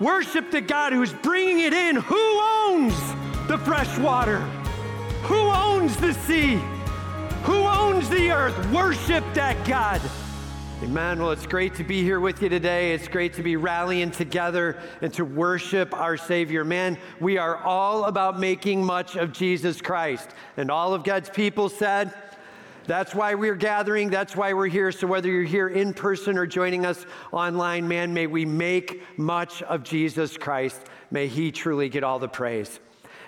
Worship the God who's bringing it in. Who owns the fresh water? Who owns the sea? Who owns the earth? Worship that God. Amen. Well, it's great to be here with you today. It's great to be rallying together and to worship our Savior. Man, we are all about making much of Jesus Christ. And all of God's people said, that's why we're gathering. That's why we're here. So, whether you're here in person or joining us online, man, may we make much of Jesus Christ. May He truly get all the praise.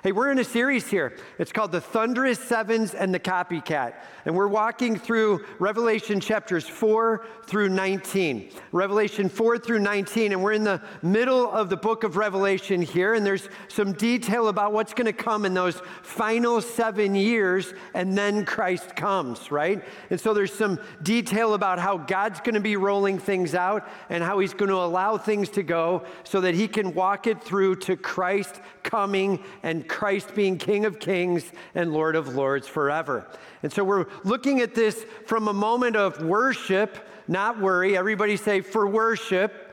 Hey, we're in a series here. It's called The Thunderous Sevens and the Copycat. And we're walking through Revelation chapters 4 through 19. Revelation 4 through 19. And we're in the middle of the book of Revelation here. And there's some detail about what's going to come in those final seven years. And then Christ comes, right? And so there's some detail about how God's going to be rolling things out and how he's going to allow things to go so that he can walk it through to Christ coming and Christ being King of Kings and Lord of Lords forever. And so we're looking at this from a moment of worship, not worry. Everybody say, for worship.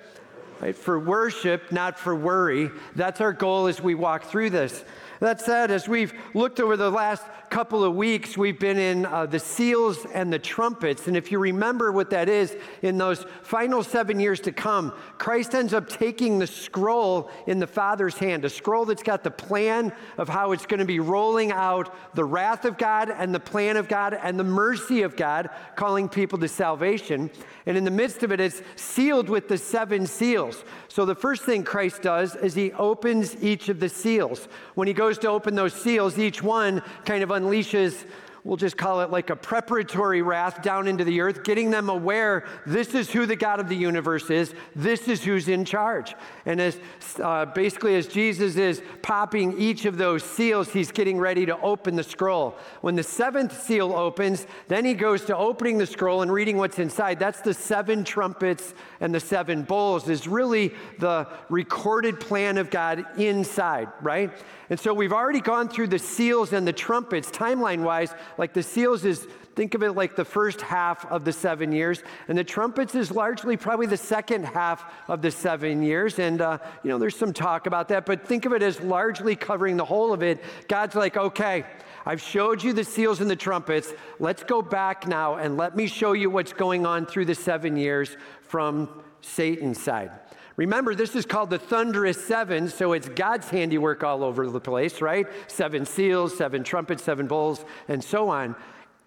Right? For worship, not for worry. That's our goal as we walk through this. That said, as we've looked over the last couple of weeks, we've been in uh, the seals and the trumpets. And if you remember what that is, in those final seven years to come, Christ ends up taking the scroll in the Father's hand, a scroll that's got the plan of how it's going to be rolling out the wrath of God and the plan of God and the mercy of God, calling people to salvation. And in the midst of it, it's sealed with the seven seals. So the first thing Christ does is he opens each of the seals. When he goes to open those seals, each one kind of unleashes we'll just call it like a preparatory wrath down into the earth, getting them aware this is who the God of the universe is, this is who's in charge. And as uh, basically as Jesus is popping each of those seals, he's getting ready to open the scroll. When the seventh seal opens, then he goes to opening the scroll and reading what's inside. That's the seven trumpets and the seven bowls, is really the recorded plan of God inside, right? And so we've already gone through the seals and the trumpets timeline wise. Like the seals is, think of it like the first half of the seven years, and the trumpets is largely probably the second half of the seven years. And, uh, you know, there's some talk about that, but think of it as largely covering the whole of it. God's like, okay, I've showed you the seals and the trumpets. Let's go back now and let me show you what's going on through the seven years from Satan's side. Remember, this is called the thunderous seven, so it's God's handiwork all over the place, right? Seven seals, seven trumpets, seven bowls, and so on.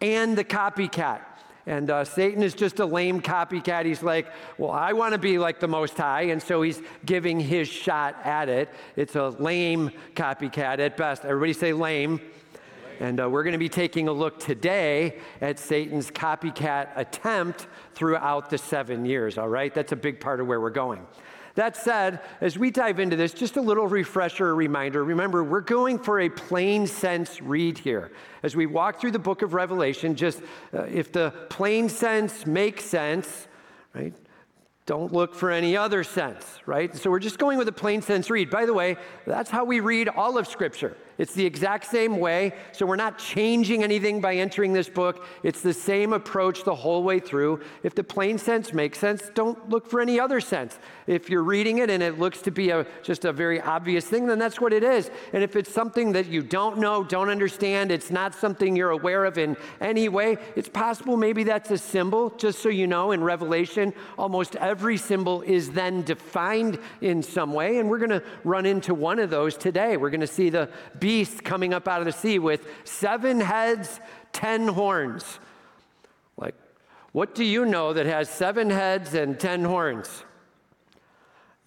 And the copycat. And uh, Satan is just a lame copycat. He's like, well, I want to be like the Most High. And so he's giving his shot at it. It's a lame copycat at best. Everybody say lame. And uh, we're going to be taking a look today at Satan's copycat attempt throughout the seven years, all right? That's a big part of where we're going. That said, as we dive into this, just a little refresher, reminder. Remember, we're going for a plain sense read here. As we walk through the book of Revelation, just uh, if the plain sense makes sense, right? Don't look for any other sense, right? So we're just going with a plain sense read. By the way, that's how we read all of Scripture. It's the exact same way. So we're not changing anything by entering this book. It's the same approach the whole way through. If the plain sense makes sense, don't look for any other sense. If you're reading it and it looks to be a, just a very obvious thing, then that's what it is. And if it's something that you don't know, don't understand, it's not something you're aware of in any way, it's possible maybe that's a symbol. Just so you know, in Revelation, almost every symbol is then defined in some way. And we're going to run into one of those today. We're going to see the beast coming up out of the sea with seven heads, ten horns. Like, what do you know that has seven heads and ten horns?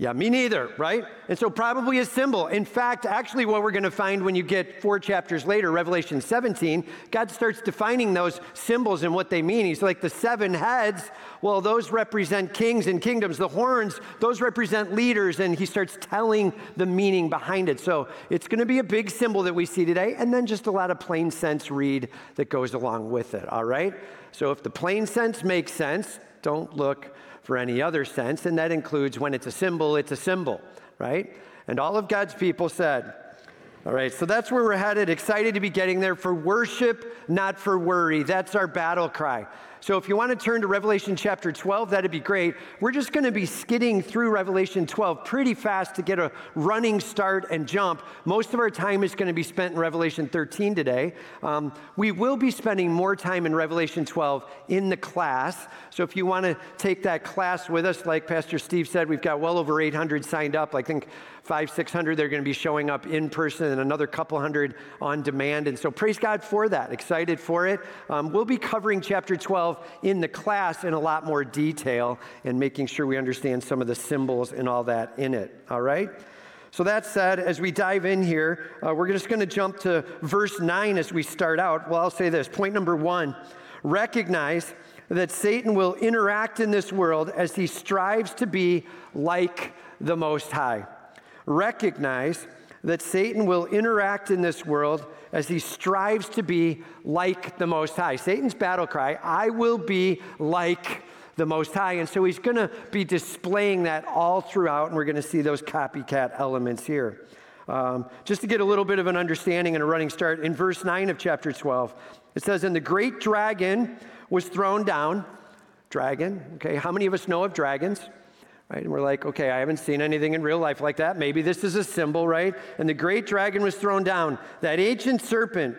Yeah, me neither, right? And so, probably a symbol. In fact, actually, what we're going to find when you get four chapters later, Revelation 17, God starts defining those symbols and what they mean. He's like the seven heads, well, those represent kings and kingdoms. The horns, those represent leaders, and he starts telling the meaning behind it. So, it's going to be a big symbol that we see today, and then just a lot of plain sense read that goes along with it, all right? So, if the plain sense makes sense, don't look for any other sense, and that includes when it's a symbol, it's a symbol, right? And all of God's people said, all right, so that's where we're headed. Excited to be getting there for worship, not for worry. That's our battle cry. So if you want to turn to Revelation chapter 12, that'd be great. We're just going to be skidding through Revelation 12 pretty fast to get a running start and jump. Most of our time is going to be spent in Revelation 13 today. Um, we will be spending more time in Revelation 12 in the class. So if you want to take that class with us, like Pastor Steve said, we've got well over 800 signed up. I think five, 600 they're going to be showing up in person and another couple hundred on demand. And so praise God for that. Excited for it. Um, we'll be covering chapter 12 in the class in a lot more detail and making sure we understand some of the symbols and all that in it. All right? So, that said, as we dive in here, uh, we're just going to jump to verse 9 as we start out. Well, I'll say this point number one recognize that Satan will interact in this world as he strives to be like the Most High recognize that Satan will interact in this world as he strives to be like the Most High. Satan's battle cry, I will be like the Most High. And so he's going to be displaying that all throughout, and we're going to see those copycat elements here. Um, just to get a little bit of an understanding and a running start, in verse 9 of chapter 12, it says, And the great dragon was thrown down. Dragon, okay, how many of us know of dragons? Right? And we're like, okay, I haven't seen anything in real life like that. Maybe this is a symbol, right? And the great dragon was thrown down, that ancient serpent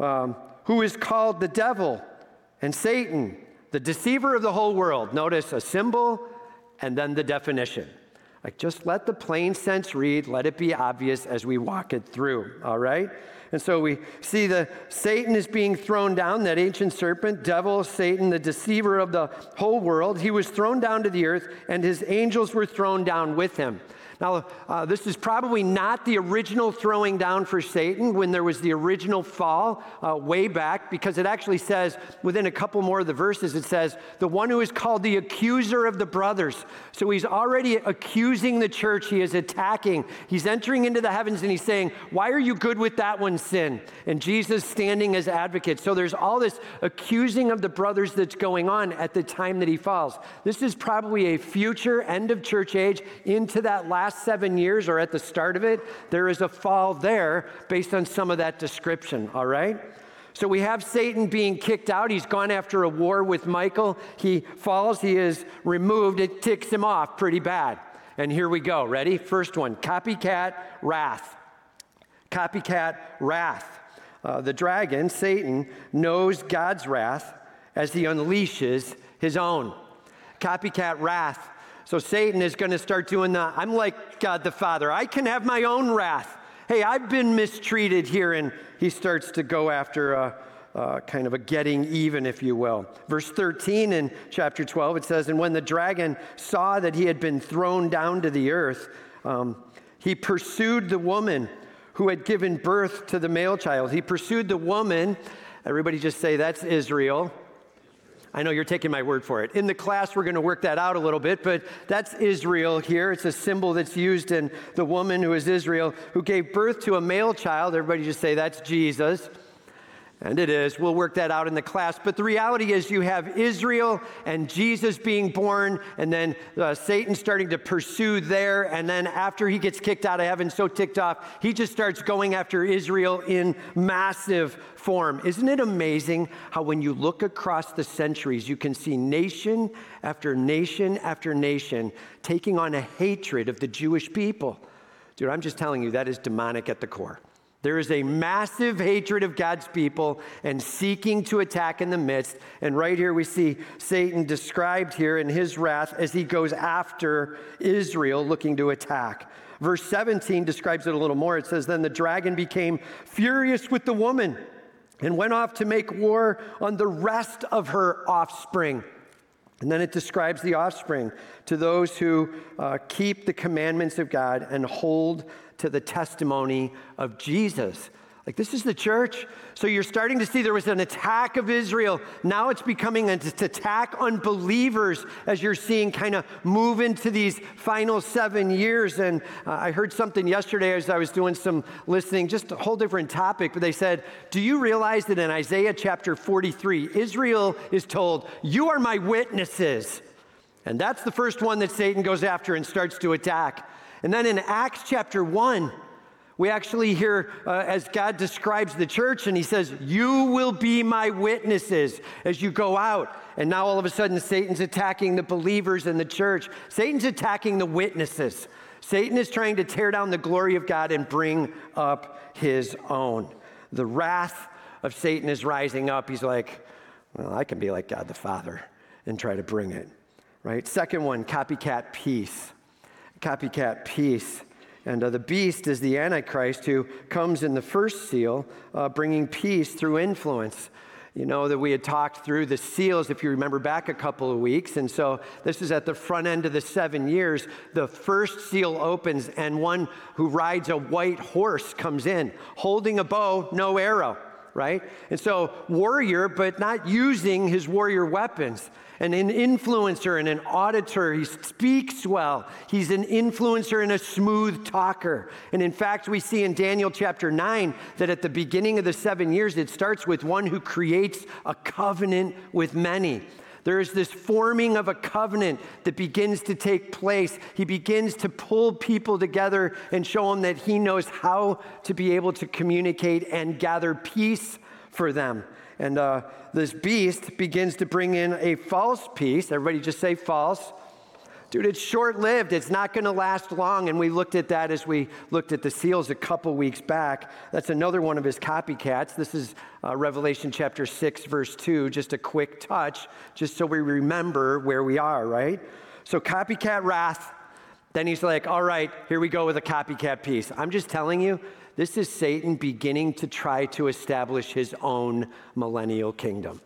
um, who is called the devil and Satan, the deceiver of the whole world. Notice a symbol and then the definition. Like, just let the plain sense read, let it be obvious as we walk it through, all right? And so we see the Satan is being thrown down, that ancient serpent, devil, Satan, the deceiver of the whole world. He was thrown down to the earth, and his angels were thrown down with him. Now, uh, this is probably not the original throwing down for Satan when there was the original fall uh, way back, because it actually says within a couple more of the verses, it says, the one who is called the accuser of the brothers. So he's already accusing the church. He is attacking. He's entering into the heavens and he's saying, Why are you good with that one sin? And Jesus standing as advocate. So there's all this accusing of the brothers that's going on at the time that he falls. This is probably a future end of church age into that last last seven years or at the start of it, there is a fall there based on some of that description, all right? So we have Satan being kicked out. He's gone after a war with Michael. He falls, he is removed. It ticks him off pretty bad. And here we go. Ready? First one copycat wrath. Copycat wrath. Uh, the dragon, Satan, knows God's wrath as he unleashes his own. Copycat wrath so Satan is going to start doing the, I'm like God the Father. I can have my own wrath. Hey, I've been mistreated here. And he starts to go after a, a kind of a getting even, if you will. Verse 13 in chapter 12, it says, And when the dragon saw that he had been thrown down to the earth, um, he pursued the woman who had given birth to the male child. He pursued the woman. Everybody just say, That's Israel. I know you're taking my word for it. In the class, we're going to work that out a little bit, but that's Israel here. It's a symbol that's used in the woman who is Israel, who gave birth to a male child. Everybody just say, that's Jesus. And it is. We'll work that out in the class. But the reality is, you have Israel and Jesus being born, and then uh, Satan starting to pursue there. And then after he gets kicked out of heaven, so ticked off, he just starts going after Israel in massive form. Isn't it amazing how, when you look across the centuries, you can see nation after nation after nation taking on a hatred of the Jewish people? Dude, I'm just telling you, that is demonic at the core. There is a massive hatred of God's people and seeking to attack in the midst. And right here we see Satan described here in his wrath as he goes after Israel looking to attack. Verse 17 describes it a little more. It says, Then the dragon became furious with the woman and went off to make war on the rest of her offspring. And then it describes the offspring to those who uh, keep the commandments of God and hold to the testimony of Jesus. Like, this is the church. So you're starting to see there was an attack of Israel. Now it's becoming an attack on believers as you're seeing kind of move into these final seven years. And uh, I heard something yesterday as I was doing some listening, just a whole different topic, but they said, Do you realize that in Isaiah chapter 43, Israel is told, You are my witnesses? And that's the first one that Satan goes after and starts to attack. And then in Acts chapter 1, We actually hear uh, as God describes the church, and He says, You will be my witnesses as you go out. And now all of a sudden, Satan's attacking the believers in the church. Satan's attacking the witnesses. Satan is trying to tear down the glory of God and bring up his own. The wrath of Satan is rising up. He's like, Well, I can be like God the Father and try to bring it, right? Second one, copycat peace. Copycat peace. And uh, the beast is the Antichrist who comes in the first seal, uh, bringing peace through influence. You know that we had talked through the seals, if you remember back a couple of weeks. And so this is at the front end of the seven years. The first seal opens, and one who rides a white horse comes in, holding a bow, no arrow right? And so, warrior, but not using his warrior weapons. And an influencer and an auditor. He speaks well. He's an influencer and a smooth talker. And in fact, we see in Daniel chapter 9 that at the beginning of the seven years, it starts with one who creates a covenant with many. There is this forming of a covenant that begins to take place. He begins to pull people together and show them that he knows how to be able to communicate and gather peace for them. And uh, this beast begins to bring in a false peace. Everybody just say false. Dude, it's short lived. It's not going to last long. And we looked at that as we looked at the seals a couple weeks back. That's another one of his copycats. This is uh, Revelation chapter 6, verse 2. Just a quick touch, just so we remember where we are, right? So, copycat wrath. Then he's like, all right, here we go with a copycat peace. I'm just telling you, this is Satan beginning to try to establish his own millennial kingdom.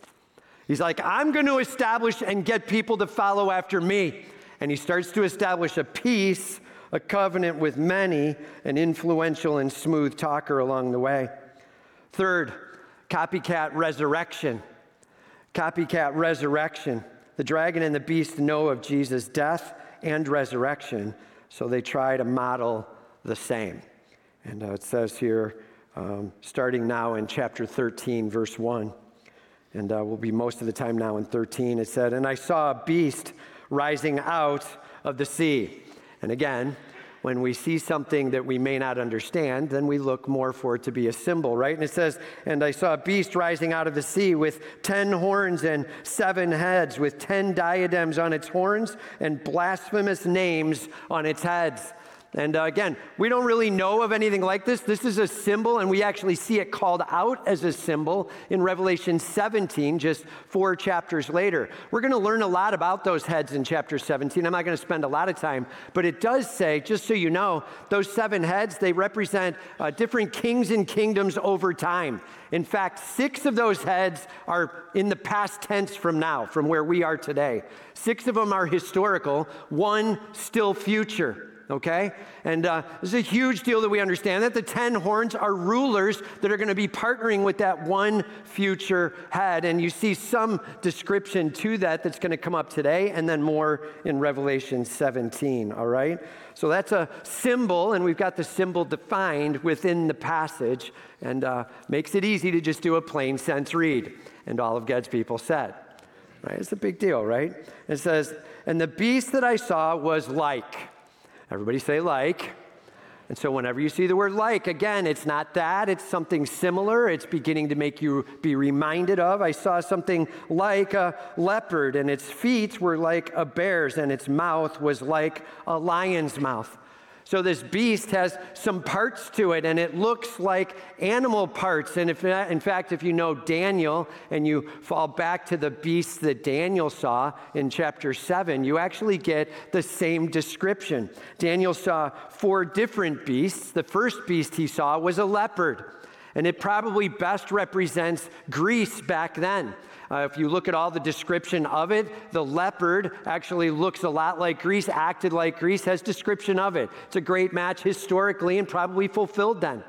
He's like, I'm going to establish and get people to follow after me and he starts to establish a peace, a covenant with many, an influential and smooth talker along the way. Third, copycat resurrection. Copycat resurrection. The dragon and the beast know of Jesus' death and resurrection, so they try to model the same. And uh, it says here, um, starting now in chapter 13, verse 1, and uh, we'll be most of the time now in 13, it said, And I saw a beast rising out of the sea. And again, when we see something that we may not understand, then we look more for it to be a symbol, right? And it says, And I saw a beast rising out of the sea with ten horns and seven heads, with ten diadems on its horns and blasphemous names on its heads. And uh, again, we don't really know of anything like this. This is a symbol, and we actually see it called out as a symbol in Revelation 17, just four chapters later. We're going to learn a lot about those heads in chapter 17. I'm not going to spend a lot of time, but it does say, just so you know, those seven heads, they represent uh, different kings and kingdoms over time. In fact, six of those heads are in the past tense from now, from where we are today. Six of them are historical, one still future okay? And uh, this is a huge deal that we understand that the 10 horns are rulers that are going to be partnering with that one future head. And you see some description to that that's going to come up today and then more in Revelation 17, all right? So that's a symbol, and we've got the symbol defined within the passage and uh, makes it easy to just do a plain sense read. And all of God's people said, right? It's a big deal, right? It says, and the beast that I saw was like, Everybody say like. And so, whenever you see the word like, again, it's not that, it's something similar. It's beginning to make you be reminded of. I saw something like a leopard, and its feet were like a bear's, and its mouth was like a lion's mouth. So this beast has some parts to it, and it looks like animal parts. And if, in fact, if you know Daniel and you fall back to the beast that Daniel saw in chapter 7, you actually get the same description. Daniel saw four different beasts. The first beast he saw was a leopard, and it probably best represents Greece back then. Uh, if you look at all the description of it, the leopard actually looks a lot like Greece, acted like Greece, has description of it. It's a great match historically and probably fulfilled then.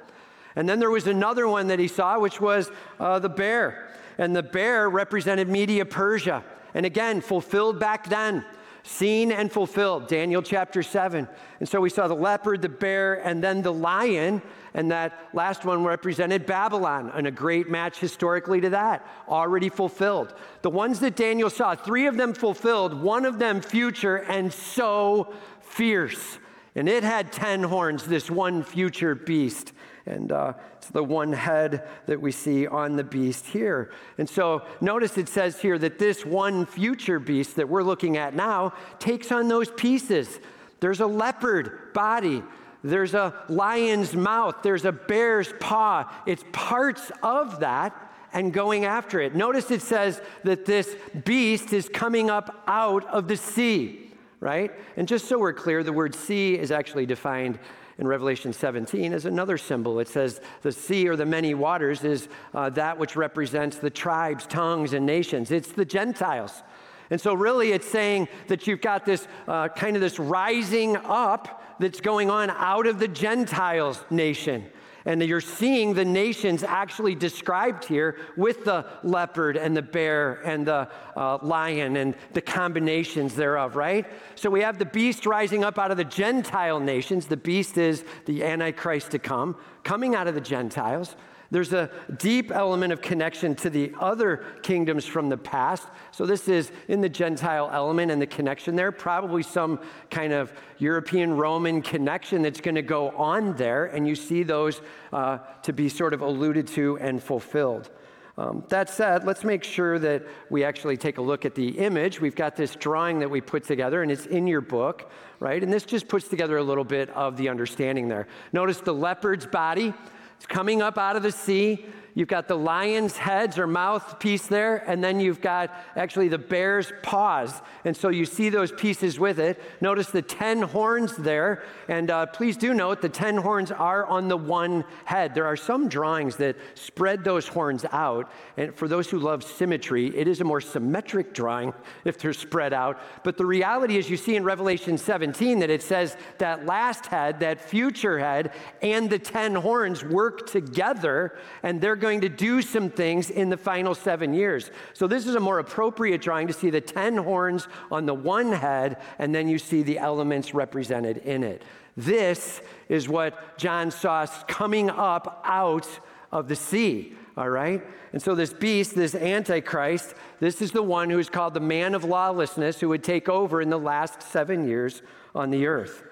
And then there was another one that he saw, which was uh, the bear. And the bear represented Media Persia. And again, fulfilled back then seen and fulfilled. Daniel chapter 7. And so we saw the leopard, the bear, and then the lion. And that last one represented Babylon, and a great match historically to that, already fulfilled. The ones that Daniel saw, three of them fulfilled, one of them future, and so fierce. And it had 10 horns, this one future beast. And uh, it's the one head that we see on the beast here. And so notice it says here that this one future beast that we're looking at now takes on those pieces. There's a leopard body, there's a lion's mouth, there's a bear's paw. It's parts of that and going after it. Notice it says that this beast is coming up out of the sea, right? And just so we're clear, the word sea is actually defined in Revelation 17 is another symbol. It says the sea or the many waters is uh, that which represents the tribes, tongues, and nations. It's the Gentiles. And so, really, it's saying that you've got this uh, kind of this rising up that's going on out of the Gentiles nation. And you're seeing the nations actually described here with the leopard and the bear and the uh, lion and the combinations thereof, right? So we have the beast rising up out of the Gentile nations. The beast is the Antichrist to come, coming out of the Gentiles. There's a deep element of connection to the other kingdoms from the past. So, this is in the Gentile element and the connection there, probably some kind of European Roman connection that's going to go on there. And you see those uh, to be sort of alluded to and fulfilled. Um, that said, let's make sure that we actually take a look at the image. We've got this drawing that we put together, and it's in your book, right? And this just puts together a little bit of the understanding there. Notice the leopard's body. It's coming up out of the sea. You've got the lion's heads or mouthpiece there, and then you've got actually the bear's paws. And so you see those pieces with it. Notice the 10 horns there. And uh, please do note the 10 horns are on the one head. There are some drawings that spread those horns out. And for those who love symmetry, it is a more symmetric drawing if they're spread out. But the reality is, you see in Revelation 17 that it says that last head, that future head, and the 10 horns work together, and they're going to do some things in the final seven years. So, this is a more appropriate drawing to see the 10 horns on the one head, and then you see the elements represented in it. This is what John saw coming up out of the sea. All right? And so, this beast, this Antichrist, this is the one who is called the man of lawlessness who would take over in the last seven years on the earth.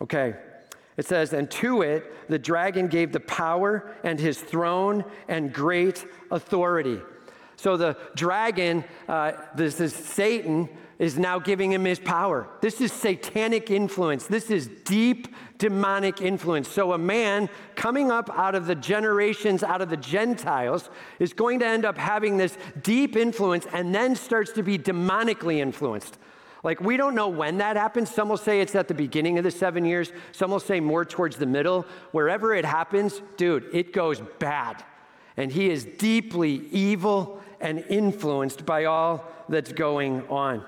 Okay, it says, And to it the dragon gave the power and his throne and great authority. So the dragon, uh, this is Satan, is now giving him his power. This is satanic influence. This is deep demonic influence. So a man coming up out of the generations, out of the Gentiles, is going to end up having this deep influence and then starts to be demonically influenced. Like, we don't know when that happens. Some will say it's at the beginning of the seven years, some will say more towards the middle. Wherever it happens, dude, it goes bad. And he is deeply evil and influenced by all that's going on.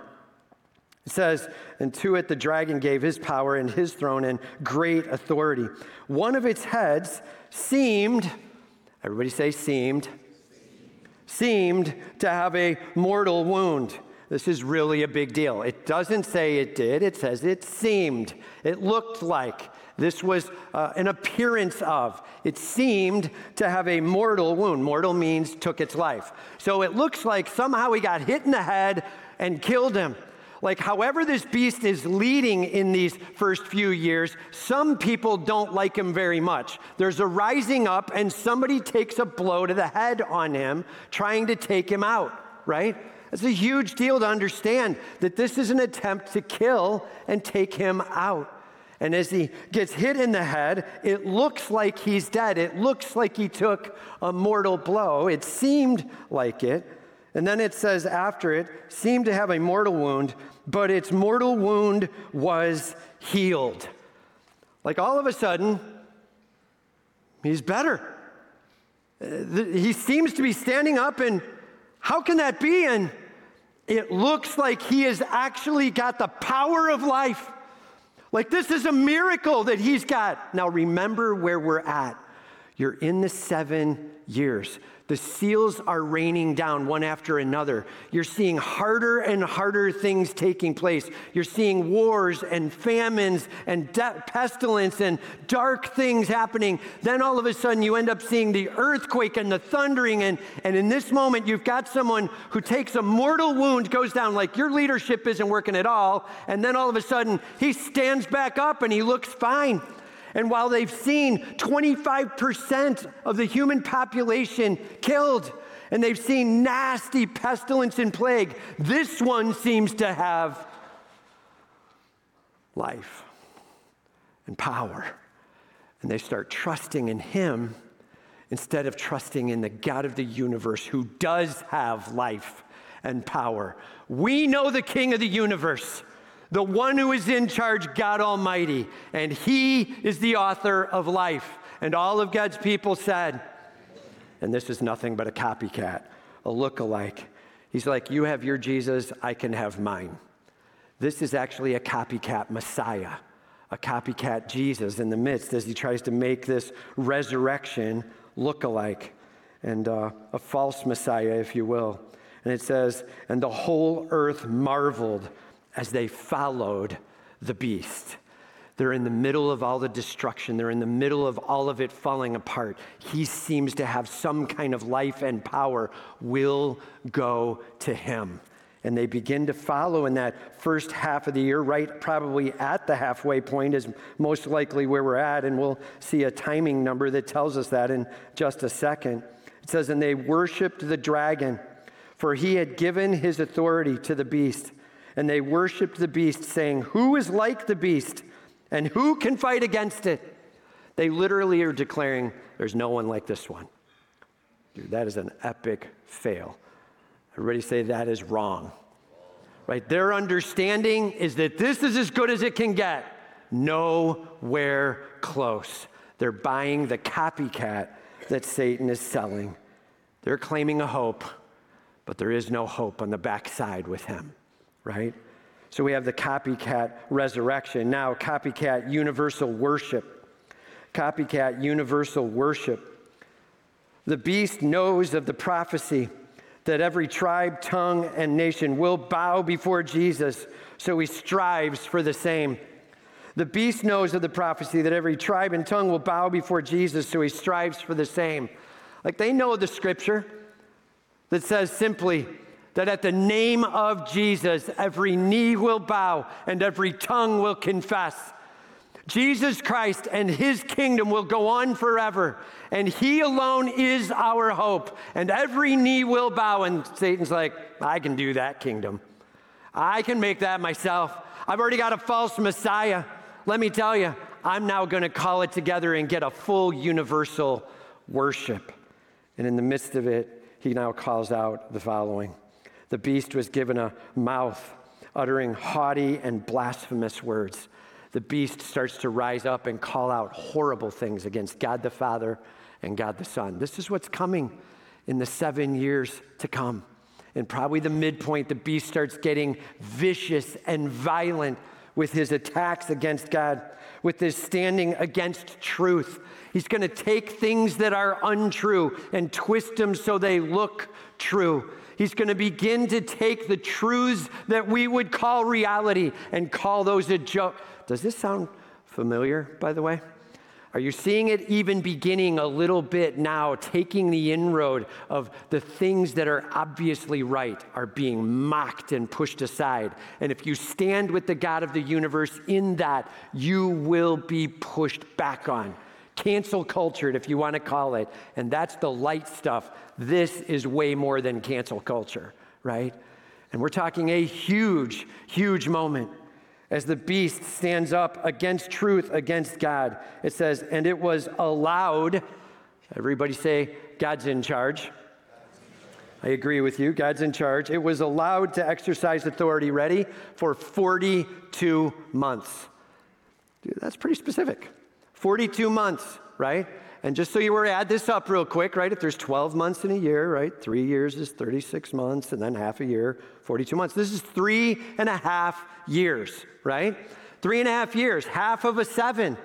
It says, and to it the dragon gave his power and his throne and great authority. One of its heads seemed, everybody say seemed, seemed to have a mortal wound. This is really a big deal. It doesn't say it did, it says it seemed, it looked like. This was uh, an appearance of. It seemed to have a mortal wound. Mortal means took its life. So it looks like somehow he got hit in the head and killed him. Like, however, this beast is leading in these first few years, some people don't like him very much. There's a rising up, and somebody takes a blow to the head on him, trying to take him out, right? It's a huge deal to understand that this is an attempt to kill and take him out. And as he gets hit in the head, it looks like he's dead. It looks like he took a mortal blow. It seemed like it. And then it says after it, seemed to have a mortal wound, but its mortal wound was healed. Like all of a sudden, he's better. Uh, he seems to be standing up, and how can that be? And it looks like he has actually got the power of life. Like this is a miracle that he's got. Now remember where we're at. You're in the seven years. The seals are raining down one after another. You're seeing harder and harder things taking place. You're seeing wars and famines and de- pestilence and dark things happening. Then all of a sudden, you end up seeing the earthquake and the thundering. And, and in this moment, you've got someone who takes a mortal wound, goes down like your leadership isn't working at all. And then all of a sudden, he stands back up and he looks fine. And while they've seen 25% of the human population killed, and they've seen nasty pestilence and plague, this one seems to have life and power. And they start trusting in Him instead of trusting in the God of the universe who does have life and power. We know the King of the universe the one who is in charge, God Almighty, and He is the author of life. And all of God's people said, and this is nothing but a copycat, a look-alike. He's like, You have your Jesus, I can have mine. This is actually a copycat Messiah, a copycat Jesus in the midst as he tries to make this resurrection look alike and uh, a false Messiah, if you will. And it says, And the whole earth marveled as they followed the beast. They're in the middle of all the destruction. They're in the middle of all of it falling apart. He seems to have some kind of life and power. Will go to him. And they begin to follow in that first half of the year, right probably at the halfway point, is most likely where we're at. And we'll see a timing number that tells us that in just a second. It says, And they worshiped the dragon, for he had given his authority to the beast and they worshiped the beast, saying, Who is like the beast, and who can fight against it? They literally are declaring, There's no one like this one. Dude, that is an epic fail. Everybody say that is wrong. Right? Their understanding is that this is as good as it can get. Nowhere close. They're buying the copycat that Satan is selling. They're claiming a hope, but there is no hope on the backside with him right? So we have the copycat resurrection. Now, copycat universal worship. Copycat universal worship. The beast knows of the prophecy that every tribe, tongue, and nation will bow before Jesus, so he strives for the same. The beast knows of the prophecy that every tribe and tongue will bow before Jesus, so he strives for the same. Like they know the scripture that says simply, that at the name of Jesus, every knee will bow and every tongue will confess. Jesus Christ and his kingdom will go on forever, and he alone is our hope. And every knee will bow, and Satan's like, I can do that kingdom. I can make that myself. I've already got a false Messiah. Let me tell you, I'm now going to call it together and get a full universal worship. And in the midst of it, he now calls out the following the beast was given a mouth, uttering haughty and blasphemous words. The beast starts to rise up and call out horrible things against God the Father and God the Son. This is what's coming in the seven years to come. And probably the midpoint, the beast starts getting vicious and violent with his attacks against God, with his standing against truth. He's going to take things that are untrue and twist them so they look true. He's going to begin to take the truths that we would call reality and call those a joke. Does this sound familiar, by the way? Are you seeing it even beginning a little bit now, taking the inroad of the things that are obviously right are being mocked and pushed aside? And if you stand with the God of the universe in that, you will be pushed back on cancel cultured, if you want to call it. And that's the light stuff. This is way more than cancel culture, right? And we're talking a huge, huge moment as the beast stands up against truth, against God. It says, and it was allowed. Everybody say, God's in charge. I agree with you. God's in charge. It was allowed to exercise authority, ready, for 42 months. Dude, that's pretty specific. 42 months, right? And just so you were, add this up real quick, right? If there's 12 months in a year, right? Three years is 36 months, and then half a year, 42 months. This is three and a half years, right? Three and a half years, half of a seven.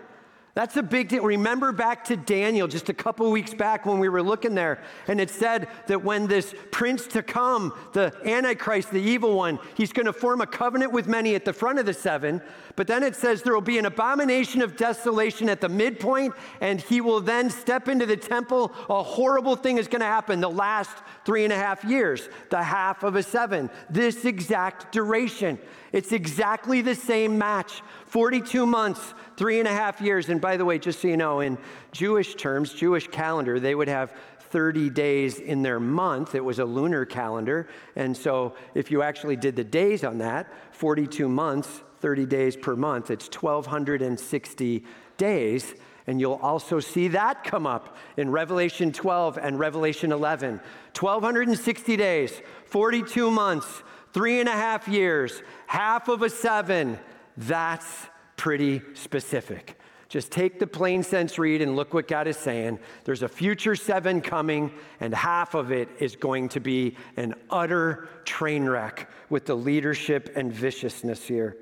That's a big deal. Remember back to Daniel just a couple weeks back when we were looking there, and it said that when this prince to come, the Antichrist, the evil one, he's going to form a covenant with many at the front of the seven. But then it says there will be an abomination of desolation at the midpoint, and he will then step into the temple. A horrible thing is going to happen the last three and a half years, the half of a seven, this exact duration. It's exactly the same match 42 months three and a half years. And by the way, just so you know, in Jewish terms, Jewish calendar, they would have 30 days in their month. It was a lunar calendar. And so if you actually did the days on that, 42 months, 30 days per month, it's 1,260 days. And you'll also see that come up in Revelation 12 and Revelation 11. 1,260 days, 42 months, three and a half years, half of a seven. That's pretty specific. Just take the plain sense read and look what God is saying. There's a future seven coming, and half of it is going to be an utter train wreck with the leadership and viciousness here.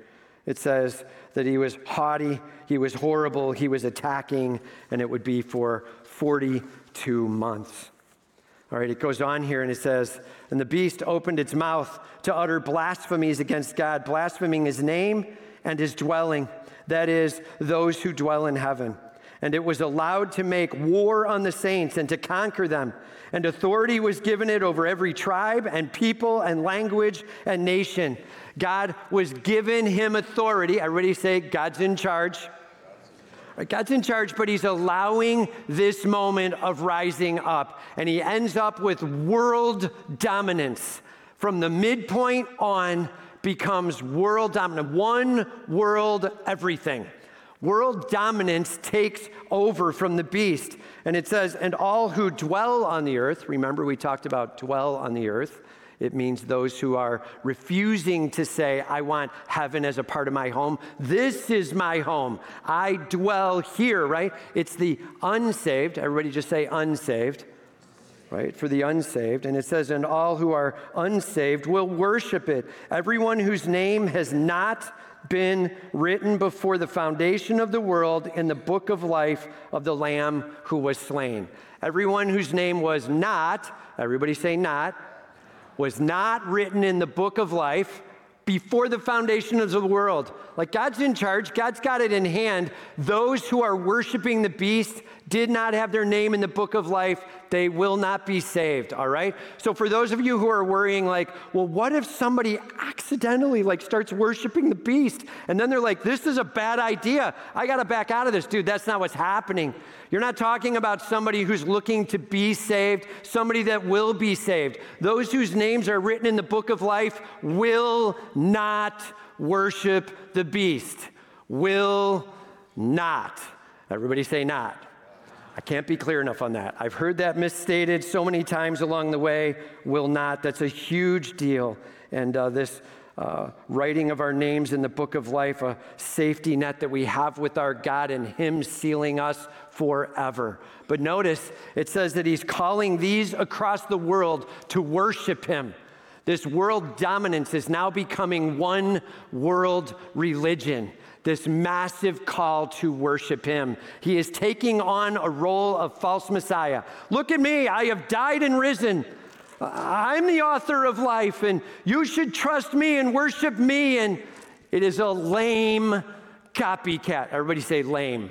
It says that he was haughty, he was horrible, he was attacking, and it would be for 42 months. All right, it goes on here and it says, And the beast opened its mouth to utter blasphemies against God, blaspheming his name and his dwelling that is, those who dwell in heaven. And it was allowed to make war on the saints and to conquer them. And authority was given it over every tribe and people and language and nation. God was given him authority. I Everybody say, God's in charge. God's in charge, but he's allowing this moment of rising up. And he ends up with world dominance from the midpoint on becomes world dominant. One world everything. World dominance takes over from the beast. And it says, and all who dwell on the earth, remember we talked about dwell on the earth. It means those who are refusing to say, I want heaven as a part of my home. This is my home. I dwell here, right? It's the unsaved. Everybody just say unsaved right, for the unsaved. And it says, and all who are unsaved will worship it. Everyone whose name has not been written before the foundation of the world in the book of life of the Lamb who was slain. Everyone whose name was not, everybody say not, was not written in the book of life before the foundation of the world. Like God's in charge, God's got it in hand. Those who are worshiping the beast did not have their name in the book of life, they will not be saved, all right? So for those of you who are worrying like, well, what if somebody accidentally like starts worshiping the beast and then they're like, this is a bad idea. I got to back out of this, dude. That's not what's happening. You're not talking about somebody who's looking to be saved, somebody that will be saved. Those whose names are written in the book of life will not worship the beast. Will not. Everybody say not. I can't be clear enough on that. I've heard that misstated so many times along the way. Will not. That's a huge deal. And uh, this uh, writing of our names in the book of life, a safety net that we have with our God and Him sealing us forever. But notice it says that He's calling these across the world to worship Him. This world dominance is now becoming one world religion this massive call to worship him. He is taking on a role of false Messiah. Look at me, I have died and risen. I'm the author of life, and you should trust me and worship me. And it is a lame copycat. Everybody say lame.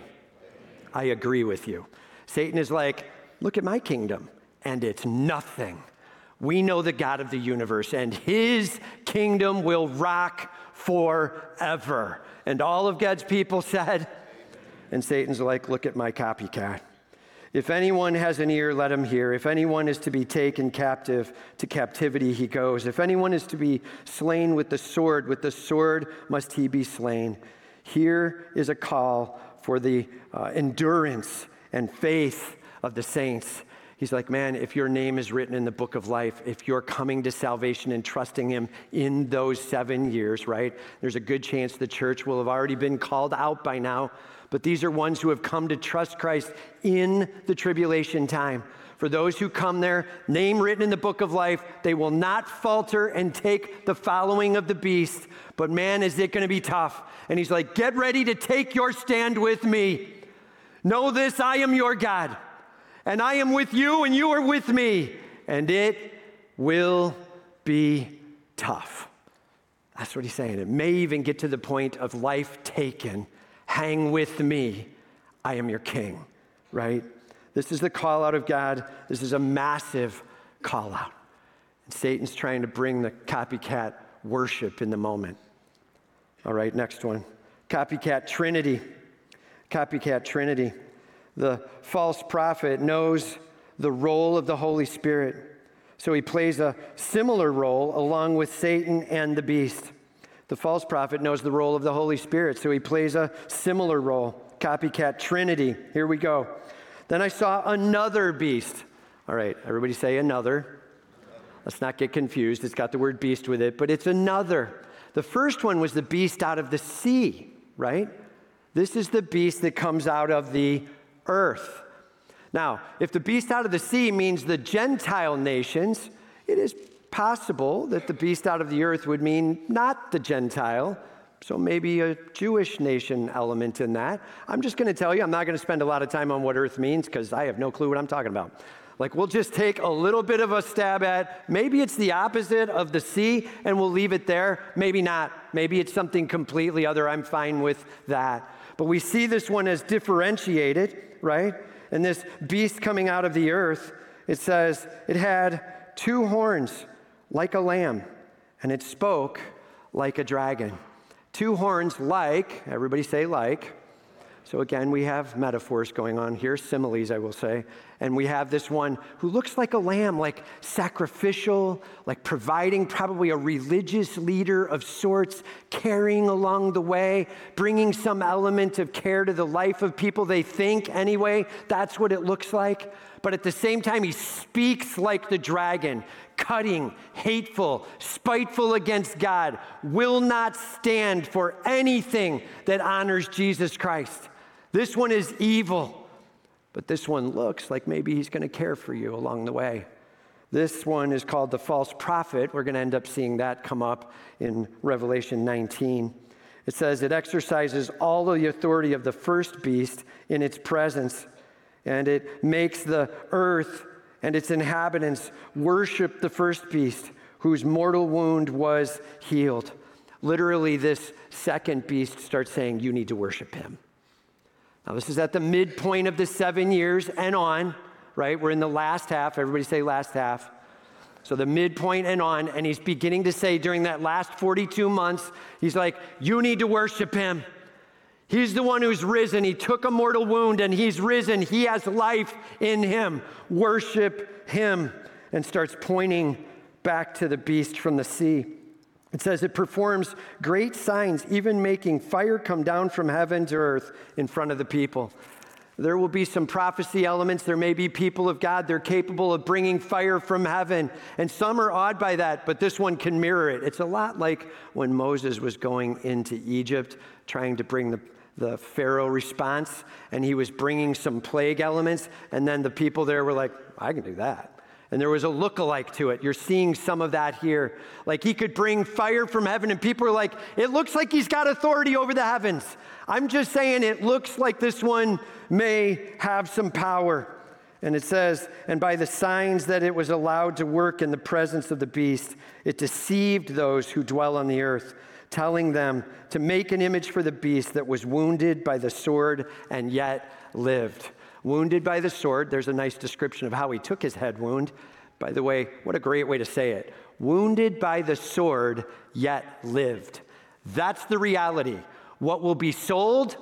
I agree with you. Satan is like, look at my kingdom, and it's nothing. We know the God of the universe, and his kingdom will rock forever. And all of God's people said, and Satan's like, look at my copycat. If anyone has an ear, let him hear. If anyone is to be taken captive, to captivity he goes. If anyone is to be slain with the sword, with the sword must he be slain. Here is a call for the uh, endurance and faith of the saints. He's like, man, if your name is written in the book of life, if you're coming to salvation and trusting Him in those seven years, right? There's a good chance the church will have already been called out by now. But these are ones who have come to trust Christ in the tribulation time. For those who come there, name written in the book of life, they will not falter and take the following of the beast. But man, is it going to be tough. And he's like, get ready to take your stand with me. Know this I am your God, and I am with you, and you are with me, and it will be tough. That's what he's saying. It may even get to the point of life taken. Hang with me. I am your king, right? This is the call out of God. This is a massive call out. And Satan's trying to bring the copycat worship in the moment. All right, next one. Copycat Trinity. Copycat Trinity. The false prophet knows the role of the Holy Spirit. So he plays a similar role along with Satan and the beast. The false prophet knows the role of the Holy Spirit, so he plays a similar role. Copycat Trinity. Here we go. Then I saw another beast. All right, everybody say another. Let's not get confused. It's got the word beast with it, but it's another. The first one was the beast out of the sea, right? This is the beast that comes out of the earth. Now, if the beast out of the sea means the Gentile nations, it is possible that the beast out of the earth would mean not the Gentile, so maybe a Jewish nation element in that. I'm just going to tell you, I'm not going to spend a lot of time on what earth means because I have no clue what I'm talking about. Like, we'll just take a little bit of a stab at maybe it's the opposite of the sea and we'll leave it there. Maybe not. Maybe it's something completely other. I'm fine with that. But we see this one as differentiated, right? And this beast coming out of the earth, it says it had two horns like a lamb, and it spoke like a dragon. Two horns like, everybody say like. So again, we have metaphors going on here, similes, I will say. And we have this one who looks like a lamb, like sacrificial, like providing probably a religious leader of sorts, carrying along the way, bringing some element of care to the life of people. They think, anyway, that's what it looks like. But at the same time, he speaks like the dragon, cutting, hateful, spiteful against God, will not stand for anything that honors Jesus Christ. This one is evil. But this one looks like maybe he's going to care for you along the way. This one is called the false prophet. We're going to end up seeing that come up in Revelation 19. It says it exercises all of the authority of the first beast in its presence, and it makes the earth and its inhabitants worship the first beast whose mortal wound was healed. Literally, this second beast starts saying, You need to worship him. Now, this is at the midpoint of the seven years and on, right? We're in the last half. Everybody say last half. So, the midpoint and on. And he's beginning to say during that last 42 months, he's like, You need to worship him. He's the one who's risen. He took a mortal wound and he's risen. He has life in him. Worship him. And starts pointing back to the beast from the sea. It says it performs great signs, even making fire come down from heaven to earth in front of the people. There will be some prophecy elements. There may be people of God. They're capable of bringing fire from heaven. And some are awed by that, but this one can mirror it. It's a lot like when Moses was going into Egypt, trying to bring the, the Pharaoh response, and he was bringing some plague elements. And then the people there were like, I can do that and there was a look-alike to it. You're seeing some of that here. Like he could bring fire from heaven, and people are like, it looks like he's got authority over the heavens. I'm just saying it looks like this one may have some power. And it says, and by the signs that it was allowed to work in the presence of the beast, it deceived those who dwell on the earth, telling them to make an image for the beast that was wounded by the sword and yet lived wounded by the sword. There's a nice description of how he took his head wound. By the way, what a great way to say it. Wounded by the sword, yet lived. That's the reality. What will be sold?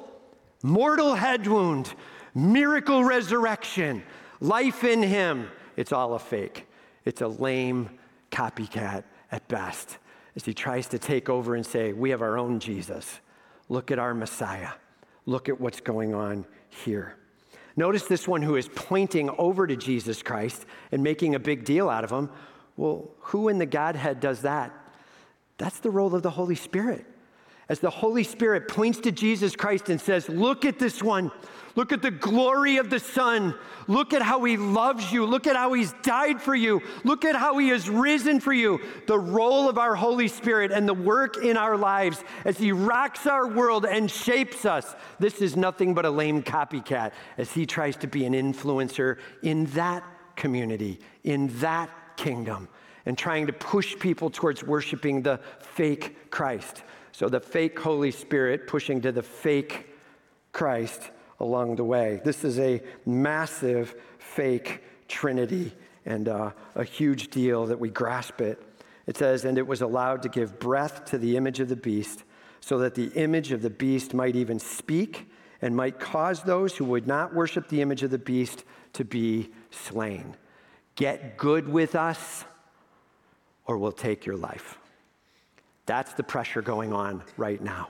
Mortal head wound, miracle resurrection, life in him. It's all a fake. It's a lame copycat at best as he tries to take over and say, We have our own Jesus. Look at our Messiah. Look at what's going on here. Notice this one who is pointing over to Jesus Christ and making a big deal out of him. Well, who in the Godhead does that? That's the role of the Holy Spirit. As the Holy Spirit points to Jesus Christ and says, Look at this one. Look at the glory of the Son. Look at how he loves you. Look at how he's died for you. Look at how he has risen for you. The role of our Holy Spirit and the work in our lives as he rocks our world and shapes us. This is nothing but a lame copycat as he tries to be an influencer in that community, in that kingdom, and trying to push people towards worshiping the fake Christ. So the fake Holy Spirit pushing to the fake Christ along the way. This is a massive fake trinity and uh, a huge deal that we grasp it. It says, and it was allowed to give breath to the image of the beast, so that the image of the beast might even speak and might cause those who would not worship the image of the beast to be slain. Get good with us, or we'll take your life. That's the pressure going on right now.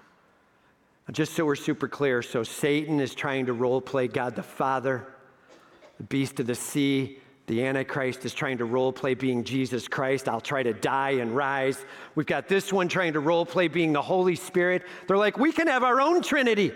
Just so we're super clear, so Satan is trying to role play God the Father, the beast of the sea. The Antichrist is trying to role play being Jesus Christ. I'll try to die and rise. We've got this one trying to role play being the Holy Spirit. They're like, we can have our own Trinity,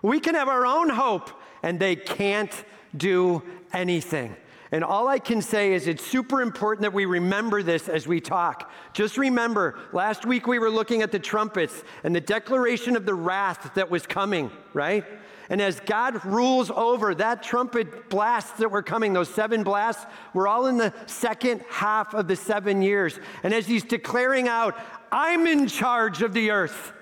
we can have our own hope, and they can't do anything. And all I can say is it's super important that we remember this as we talk. Just remember, last week we were looking at the trumpets and the declaration of the wrath that was coming, right? And as God rules over that trumpet blasts that were coming, those seven blasts, we're all in the second half of the seven years. And as he's declaring out, I'm in charge of the earth,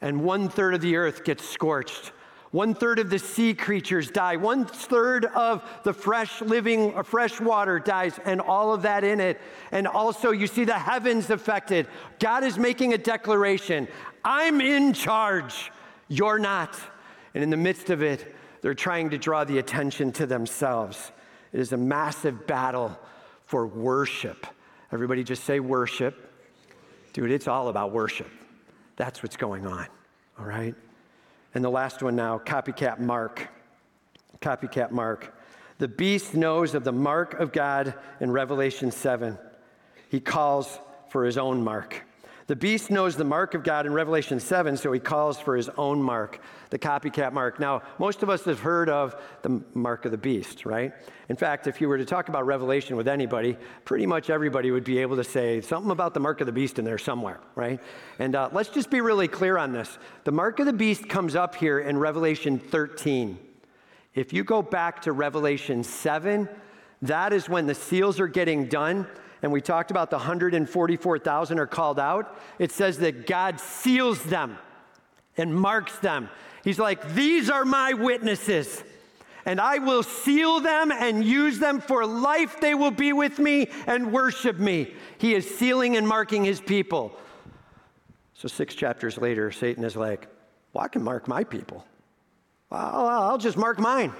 and one third of the earth gets scorched. One third of the sea creatures die. One third of the fresh living, uh, fresh water dies, and all of that in it. And also, you see the heavens affected. God is making a declaration I'm in charge, you're not. And in the midst of it, they're trying to draw the attention to themselves. It is a massive battle for worship. Everybody just say worship. Dude, it's all about worship. That's what's going on, all right? And the last one now copycat Mark. Copycat Mark. The beast knows of the mark of God in Revelation 7. He calls for his own mark. The beast knows the mark of God in Revelation 7, so he calls for his own mark, the copycat mark. Now, most of us have heard of the mark of the beast, right? In fact, if you were to talk about Revelation with anybody, pretty much everybody would be able to say something about the mark of the beast in there somewhere, right? And uh, let's just be really clear on this. The mark of the beast comes up here in Revelation 13. If you go back to Revelation 7, that is when the seals are getting done and we talked about the 144,000 are called out, it says that God seals them and marks them. He's like, These are my witnesses, and I will seal them and use them for life. They will be with me and worship me. He is sealing and marking his people. So, six chapters later, Satan is like, Well, I can mark my people. I'll, I'll just mark mine.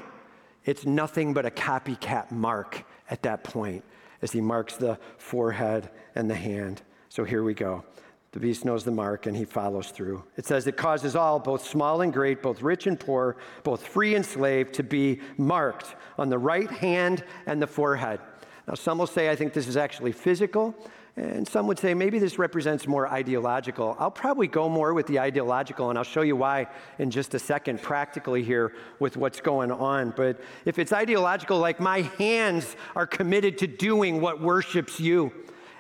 It's nothing but a copycat mark at that point as he marks the forehead and the hand. So here we go. The beast knows the mark and he follows through. It says it causes all, both small and great, both rich and poor, both free and slave, to be marked on the right hand and the forehead. Now, some will say, I think this is actually physical. And some would say maybe this represents more ideological. I'll probably go more with the ideological, and I'll show you why in just a second, practically here with what's going on. But if it's ideological, like my hands are committed to doing what worships you,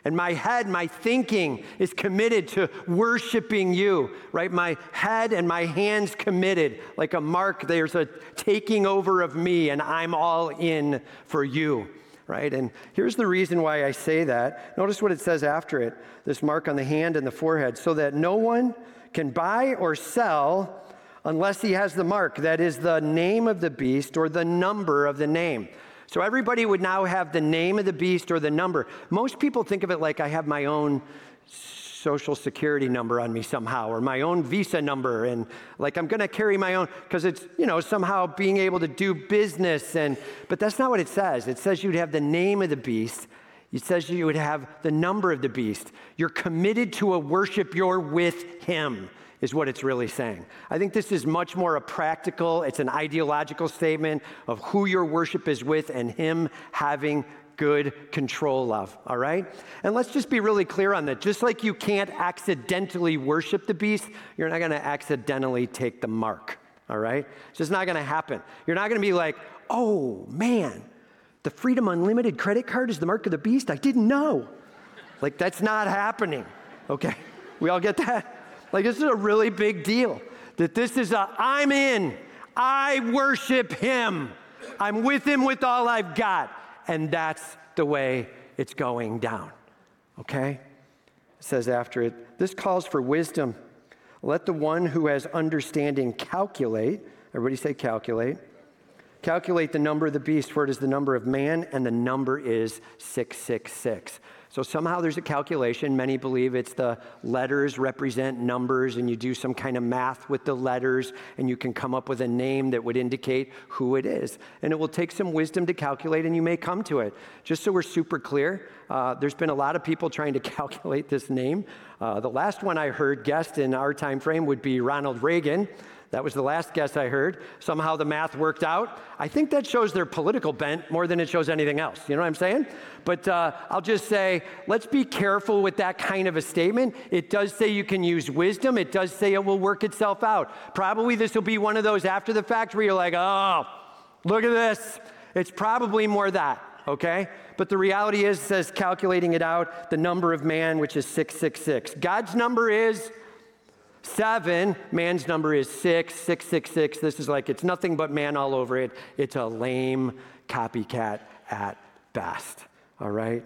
and my head, my thinking is committed to worshiping you, right? My head and my hands committed, like a mark, there's a taking over of me, and I'm all in for you right? And here's the reason why I say that. Notice what it says after it this mark on the hand and the forehead, so that no one can buy or sell unless he has the mark, that is the name of the beast or the number of the name. So everybody would now have the name of the beast or the number. Most people think of it like I have my own social security number on me somehow or my own visa number and like i'm going to carry my own because it's you know somehow being able to do business and but that's not what it says. It says you'd have the name of the beast. It says you would have the number of the beast. You're committed to a worship. You're with him is what it's really saying. I think this is much more a practical, it's an ideological statement of who your worship is with and Him having good control of, all right? And let's just be really clear on that. Just like you can't accidentally worship the beast, you're not gonna accidentally take the mark, all right? It's just not gonna happen. You're not gonna be like, oh man, the Freedom Unlimited credit card is the mark of the beast? I didn't know. Like, that's not happening, okay? We all get that? Like, this is a really big deal. That this is a, I'm in, I worship him, I'm with him with all I've got. And that's the way it's going down, okay? It says after it, this calls for wisdom. Let the one who has understanding calculate. Everybody say calculate Calculate the number of the beast, for it is the number of man, and the number is 666. So somehow there's a calculation. Many believe it's the letters represent numbers, and you do some kind of math with the letters, and you can come up with a name that would indicate who it is. And it will take some wisdom to calculate, and you may come to it. Just so we're super clear, uh, there's been a lot of people trying to calculate this name. Uh, the last one I heard guessed in our time frame would be Ronald Reagan. That was the last guess I heard. Somehow the math worked out. I think that shows their political bent more than it shows anything else. You know what I'm saying? But uh, I'll just say, let's be careful with that kind of a statement. It does say you can use wisdom, it does say it will work itself out. Probably this will be one of those after the fact where you're like, oh, look at this. It's probably more that, okay? But the reality is, says calculating it out, the number of man, which is 666. God's number is Seven, man's number is six, six, six, six. This is like, it's nothing but man all over it. It's a lame copycat at best. All right?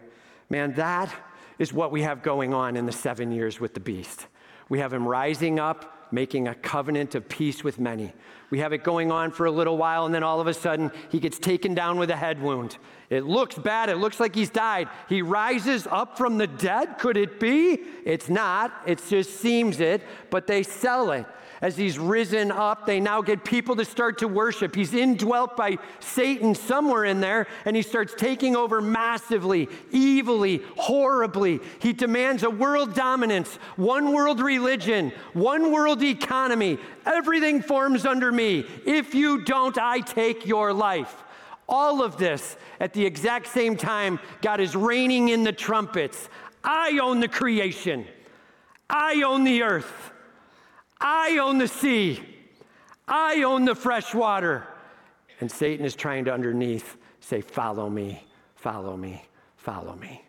Man, that is what we have going on in the seven years with the beast. We have him rising up, making a covenant of peace with many. We have it going on for a little while, and then all of a sudden, he gets taken down with a head wound. It looks bad. It looks like he's died. He rises up from the dead. Could it be? It's not. It just seems it, but they sell it as he's risen up, they now get people to start to worship. He's indwelt by Satan somewhere in there, and he starts taking over massively, evilly, horribly. He demands a world dominance, one world religion, one world economy. Everything forms under me. If you don't, I take your life. All of this at the exact same time, God is reigning in the trumpets. I own the creation. I own the earth. I own the sea. I own the fresh water. And Satan is trying to underneath say, Follow me, follow me, follow me.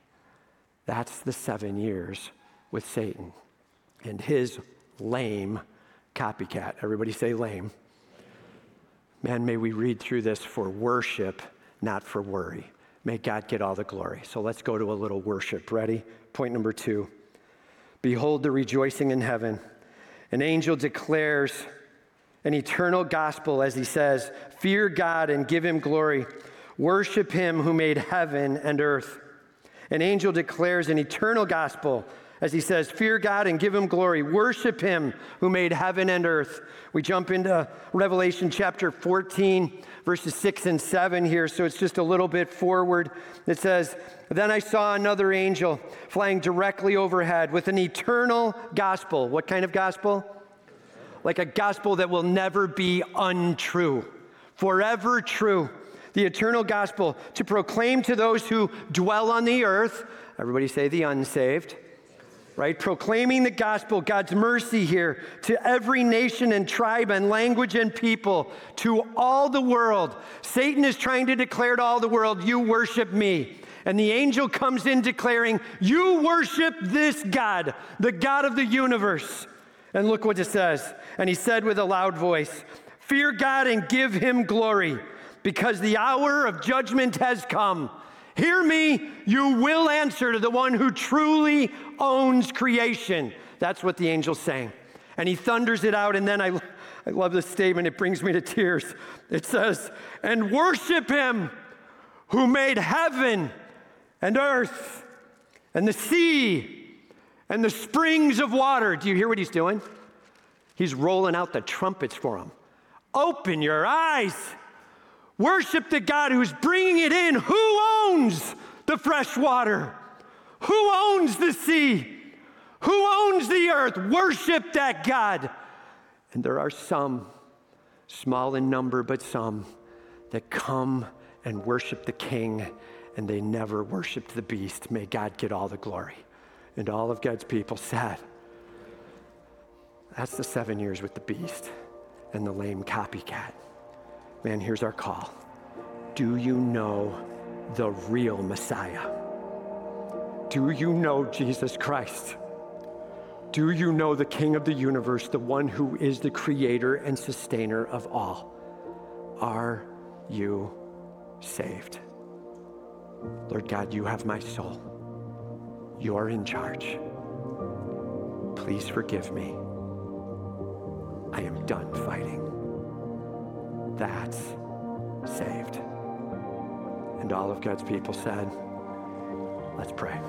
That's the seven years with Satan and his lame copycat. Everybody say lame. Man, may we read through this for worship, not for worry. May God get all the glory. So let's go to a little worship. Ready? Point number two Behold the rejoicing in heaven an angel declares an eternal gospel as he says, Fear God and give him glory. Worship him who made heaven and earth. An angel declares an eternal gospel as he says, Fear God and give him glory. Worship him who made heaven and earth. We jump into Revelation chapter 14, verses 6 and 7 here, so it's just a little bit forward. It says, Then I saw another angel flying directly overhead with an eternal gospel. What kind of gospel? Like a gospel that will never be untrue, forever true. The eternal gospel to proclaim to those who dwell on the earth. Everybody say the unsaved right? Proclaiming the gospel, God's mercy here to every nation and tribe and language and people, to all the world. Satan is trying to declare to all the world, You worship me. And the angel comes in declaring, You worship this God, the God of the universe. And look what it says. And he said with a loud voice, Fear God and give him glory, because the hour of judgment has come. Hear me, you will answer to the one who truly owns creation. That's what the angel's saying. And he thunders it out, and then I, I love this statement, it brings me to tears. It says, And worship him who made heaven and earth and the sea and the springs of water. Do you hear what he's doing? He's rolling out the trumpets for them. Open your eyes Worship the God who's bringing it in. Who owns the fresh water? Who owns the sea? Who owns the earth? Worship that God. And there are some, small in number, but some, that come and worship the King and they never worshiped the beast. May God get all the glory. And all of God's people said, That's the seven years with the beast and the lame copycat. Man, here's our call. Do you know the real Messiah? Do you know Jesus Christ? Do you know the King of the universe, the one who is the creator and sustainer of all? Are you saved? Lord God, you have my soul. You're in charge. Please forgive me. I am done fighting. That's saved. And all of God's people said, Let's pray.